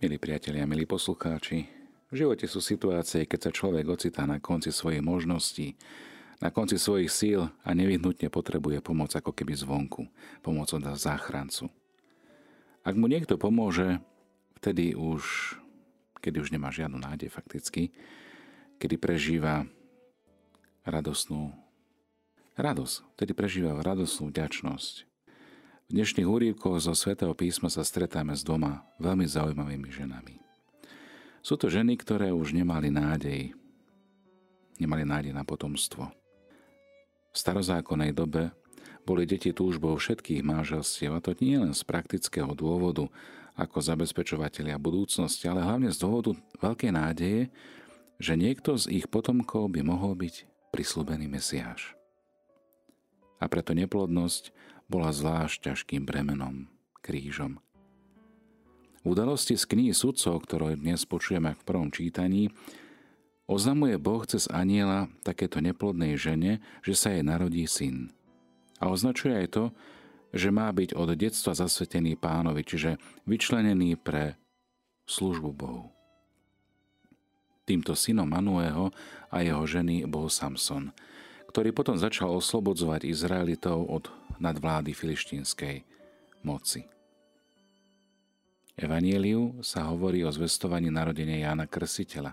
Milí priatelia, milí poslucháči, v živote sú situácie, keď sa človek ocitá na konci svojej možností, na konci svojich síl a nevyhnutne potrebuje pomoc ako keby zvonku, pomoc od záchrancu. Ak mu niekto pomôže, vtedy už, kedy už nemá žiadnu nádej fakticky, kedy prežíva radosnú radosť, vtedy prežíva radosnú vďačnosť. V dnešných úrivkoch zo svätého písma sa stretáme s dvoma veľmi zaujímavými ženami. Sú to ženy, ktoré už nemali nádej. Nemali nádej na potomstvo. V starozákonnej dobe boli deti túžbou všetkých manželstiev, a to nie len z praktického dôvodu, ako zabezpečovateľia budúcnosti, ale hlavne z dôvodu veľkej nádeje, že niekto z ich potomkov by mohol byť prislúbený Mesiáš. A preto neplodnosť bola zvlášť ťažkým bremenom, krížom. Udalosti z knihy sudcov, ktoré dnes počujeme v prvom čítaní, oznamuje Boh cez aniela takéto neplodnej žene, že sa jej narodí syn. A označuje aj to, že má byť od detstva zasvetený pánovi, čiže vyčlenený pre službu Bohu. Týmto synom Manuého a jeho ženy bol Samson, ktorý potom začal oslobodzovať Izraelitov od nadvlády filištínskej moci. Evanieliu sa hovorí o zvestovaní narodenia Jána Krsiteľa.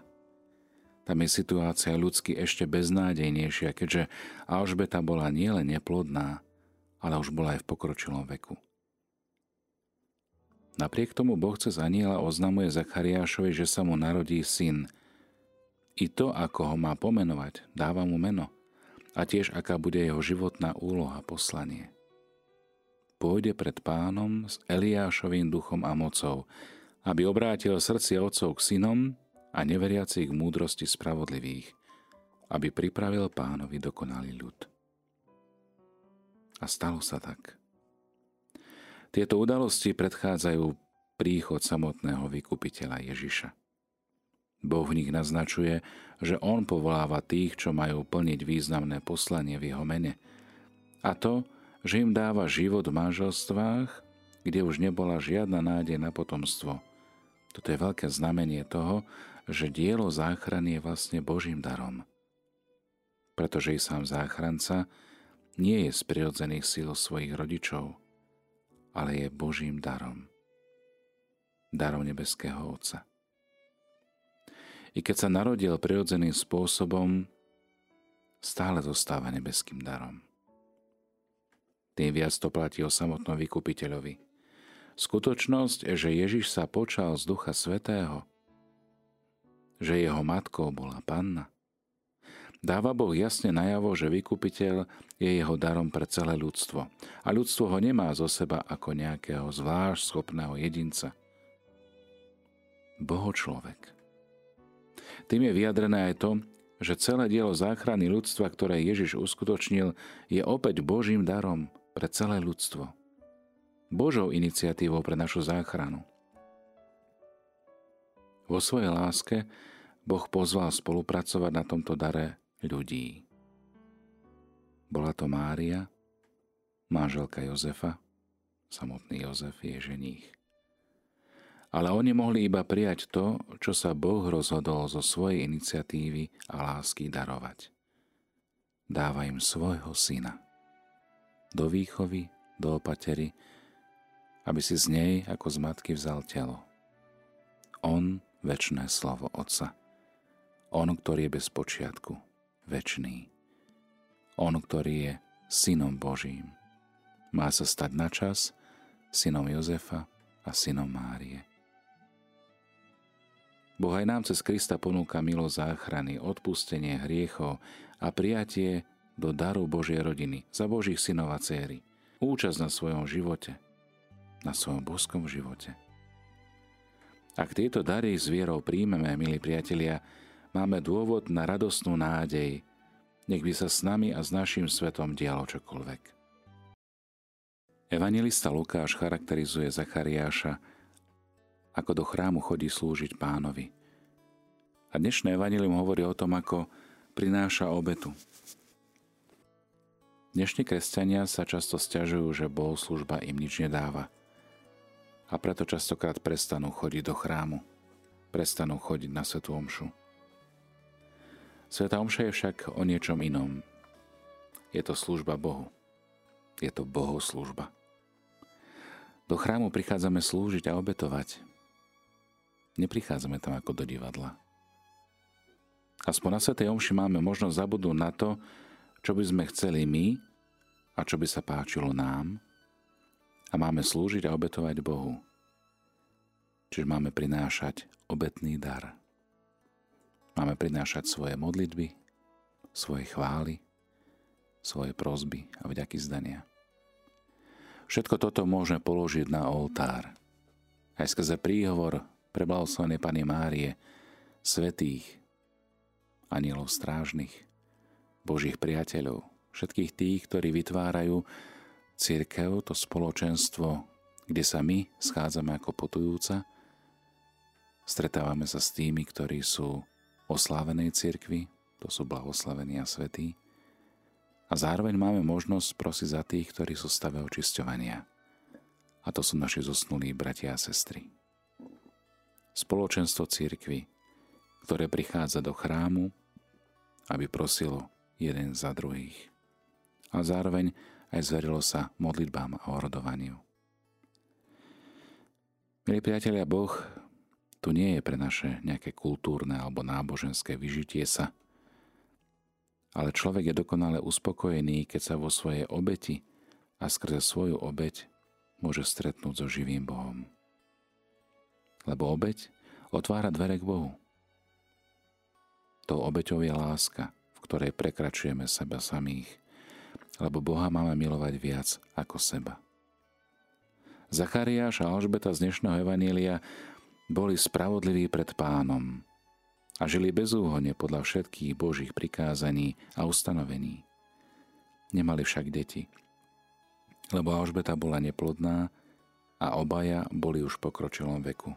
Tam je situácia ľudsky ešte beznádejnejšia, keďže Alžbeta bola nielen neplodná, ale už bola aj v pokročilom veku. Napriek tomu Boh cez aniela oznamuje Zachariášovi, že sa mu narodí syn. I to, ako ho má pomenovať, dáva mu meno a tiež aká bude jeho životná úloha, poslanie pôjde pred pánom s Eliášovým duchom a mocou, aby obrátil srdci otcov k synom a neveriacich k múdrosti spravodlivých, aby pripravil pánovi dokonalý ľud. A stalo sa tak. Tieto udalosti predchádzajú príchod samotného vykupiteľa Ježiša. Boh v nich naznačuje, že On povoláva tých, čo majú plniť významné poslanie v Jeho mene. A to, že im dáva život v manželstvách, kde už nebola žiadna nádej na potomstvo. Toto je veľké znamenie toho, že dielo záchrany je vlastne Božím darom. Pretože i sám záchranca nie je z prirodzených síl svojich rodičov, ale je Božím darom. Darom nebeského Otca. I keď sa narodil prirodzeným spôsobom, stále zostáva nebeským darom tým viac to platí o samotnom vykupiteľovi. Skutočnosť, že Ježiš sa počal z Ducha Svetého, že jeho matkou bola panna, dáva Boh jasne najavo, že vykupiteľ je jeho darom pre celé ľudstvo. A ľudstvo ho nemá zo seba ako nejakého zvlášť schopného jedinca. Boho človek. Tým je vyjadrené aj to, že celé dielo záchrany ľudstva, ktoré Ježiš uskutočnil, je opäť Božím darom, pre celé ľudstvo. Božou iniciatívou pre našu záchranu. Vo svojej láske Boh pozval spolupracovať na tomto dare ľudí. Bola to Mária, manželka Jozefa, samotný Jozef je ženích. Ale oni mohli iba prijať to, čo sa Boh rozhodol zo svojej iniciatívy a lásky darovať. Dáva im svojho syna do výchovy, do opatery, aby si z nej ako z matky vzal telo. On, väčšné slovo Otca. On, ktorý je bez počiatku, väčší. On, ktorý je synom Božím. Má sa stať na čas synom Jozefa a synom Márie. Boh aj nám cez Krista ponúka milo záchrany, odpustenie hriechov a prijatie do daru Božej rodiny, za Božích synov a céry. Účasť na svojom živote, na svojom boskom živote. Ak tieto dary s vierou príjmeme, milí priatelia, máme dôvod na radostnú nádej, nech by sa s nami a s našim svetom dialo čokoľvek. Evangelista Lukáš charakterizuje Zachariáša, ako do chrámu chodí slúžiť pánovi. A dnešné evanilium hovorí o tom, ako prináša obetu, Dnešní kresťania sa často stiažujú, že bohoslužba im nič nedáva. a preto častokrát prestanú chodiť do chrámu, prestanú chodiť na Svetú Omšu. Sveta Omša je však o niečom inom. Je to služba Bohu. Je to bohoslužba. Do chrámu prichádzame slúžiť a obetovať. Neprichádzame tam ako do divadla. Aspoň na Svetej Omši máme možnosť zabudnúť na to, čo by sme chceli my a čo by sa páčilo nám a máme slúžiť a obetovať Bohu. Čiže máme prinášať obetný dar. Máme prinášať svoje modlitby, svoje chvály, svoje prozby a vďaky zdania. Všetko toto môžeme položiť na oltár. Aj skrze príhovor preblahoslavenej Pany Márie, svetých, anielov strážnych, Božích priateľov, všetkých tých, ktorí vytvárajú církev, to spoločenstvo, kde sa my schádzame ako potujúca, stretávame sa s tými, ktorí sú oslávenej cirkvi, to sú blahoslavení a svetí, a zároveň máme možnosť prosiť za tých, ktorí sú v stave očisťovania. A to sú naši zosnulí bratia a sestry. Spoločenstvo církvy, ktoré prichádza do chrámu, aby prosilo jeden za druhých. A zároveň aj zverilo sa modlitbám a orodovaniu. Milí priatelia, Boh tu nie je pre naše nejaké kultúrne alebo náboženské vyžitie sa, ale človek je dokonale uspokojený, keď sa vo svojej obeti a skrze svoju obeť môže stretnúť so živým Bohom. Lebo obeť otvára dvere k Bohu. Tou obeťou je láska, v ktorej prekračujeme seba samých, lebo Boha máme milovať viac ako seba. Zachariáš a Alžbeta z dnešného Evanília boli spravodliví pred pánom, a žili bezúhonne podľa všetkých Božích prikázaní a ustanovení. Nemali však deti, lebo Alžbeta bola neplodná a obaja boli už v pokročilom veku.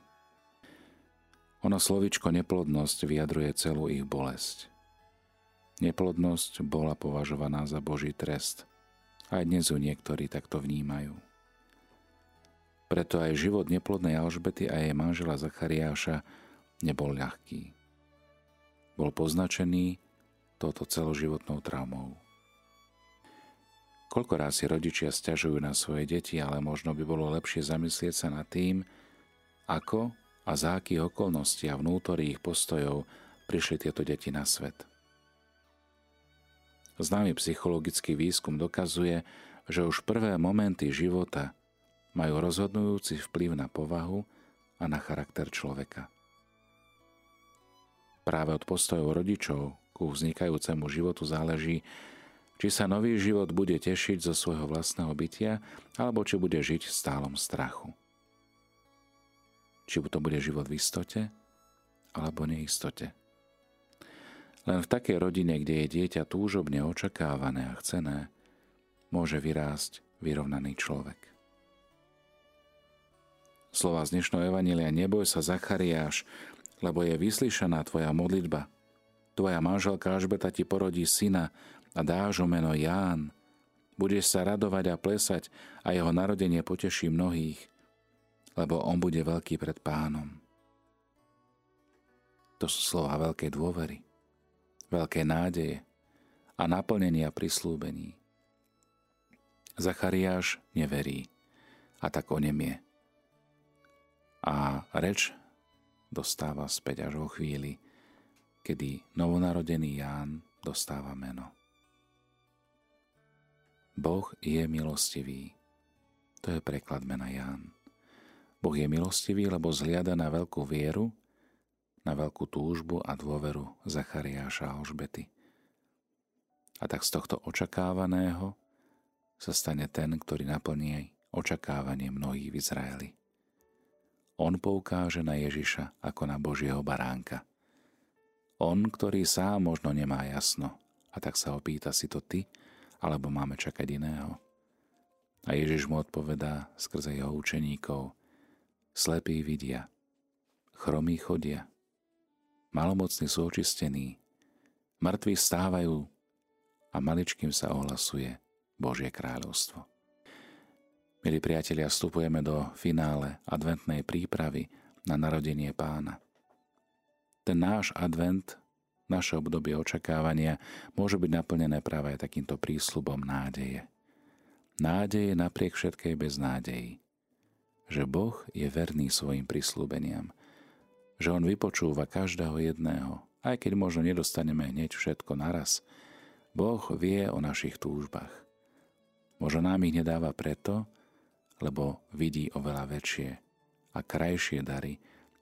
Ono slovičko neplodnosť vyjadruje celú ich bolesť. Neplodnosť bola považovaná za Boží trest. Aj dnes ju niektorí takto vnímajú. Preto aj život neplodnej Alžbety a jej manžela Zachariáša nebol ľahký bol poznačený touto celoživotnou traumou. Koľko si rodičia stiažujú na svoje deti, ale možno by bolo lepšie zamyslieť sa nad tým, ako a za akých okolností a vnútorí ich postojov prišli tieto deti na svet. Známy psychologický výskum dokazuje, že už prvé momenty života majú rozhodujúci vplyv na povahu a na charakter človeka. Práve od postojov rodičov ku vznikajúcemu životu záleží, či sa nový život bude tešiť zo svojho vlastného bytia, alebo či bude žiť v stálom strachu. Či to bude život v istote, alebo neistote. Len v takej rodine, kde je dieťa túžobne očakávané a chcené, môže vyrásť vyrovnaný človek. Slova z dnešného Evanília Neboj sa Zachariáš, lebo je vyslyšaná tvoja modlitba. Tvoja manželka Alžbeta ti porodí syna a dáš ho meno Ján. Budeš sa radovať a plesať a jeho narodenie poteší mnohých, lebo on bude veľký pred pánom. To sú slova veľkej dôvery, veľkej nádeje a naplnenia prislúbení. Zachariáš neverí a tak onemie. A reč dostáva späť až vo chvíli, kedy novonarodený Ján dostáva meno. Boh je milostivý. To je preklad mena Ján. Boh je milostivý, lebo zliada na veľkú vieru, na veľkú túžbu a dôveru Zachariáša a Alžbety. A tak z tohto očakávaného sa stane ten, ktorý naplní očakávanie mnohých v Izraeli on poukáže na Ježiša ako na Božieho baránka. On, ktorý sám možno nemá jasno, a tak sa opýta si to ty, alebo máme čakať iného. A Ježiš mu odpovedá skrze jeho učeníkov, slepí vidia, chromí chodia, malomocní sú očistení, mŕtvi stávajú a maličkým sa ohlasuje Božie kráľovstvo. Milí priatelia, vstupujeme do finále adventnej prípravy na narodenie pána. Ten náš advent, naše obdobie očakávania môže byť naplnené práve aj takýmto prísľubom nádeje. Nádeje napriek všetkej beznádeji. Že Boh je verný svojim prísľubeniam. Že On vypočúva každého jedného, aj keď možno nedostaneme hneď všetko naraz. Boh vie o našich túžbách. Možno nám ich nedáva preto, lebo vidí oveľa väčšie a krajšie dary,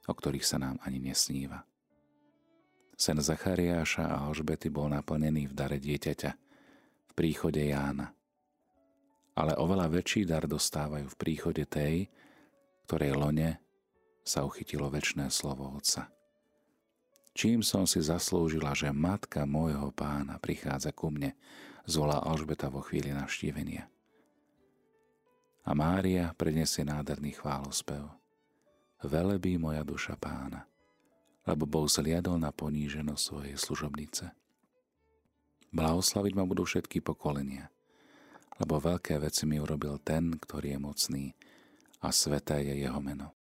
o ktorých sa nám ani nesníva. Sen Zachariáša a Alžbety bol naplnený v dare dieťaťa, v príchode Jána. Ale oveľa väčší dar dostávajú v príchode tej, ktorej lone sa uchytilo väčšné slovo Otca. Čím som si zaslúžila, že matka môjho pána prichádza ku mne, zvolá Alžbeta vo chvíli navštívenia. A Mária predniesie nádherný chválospev. Velebí moja duša pána, lebo Boh zliadol na poníženosť svojej služobnice. Blahoslaviť ma budú všetky pokolenia, lebo veľké veci mi urobil ten, ktorý je mocný a sveté je jeho meno.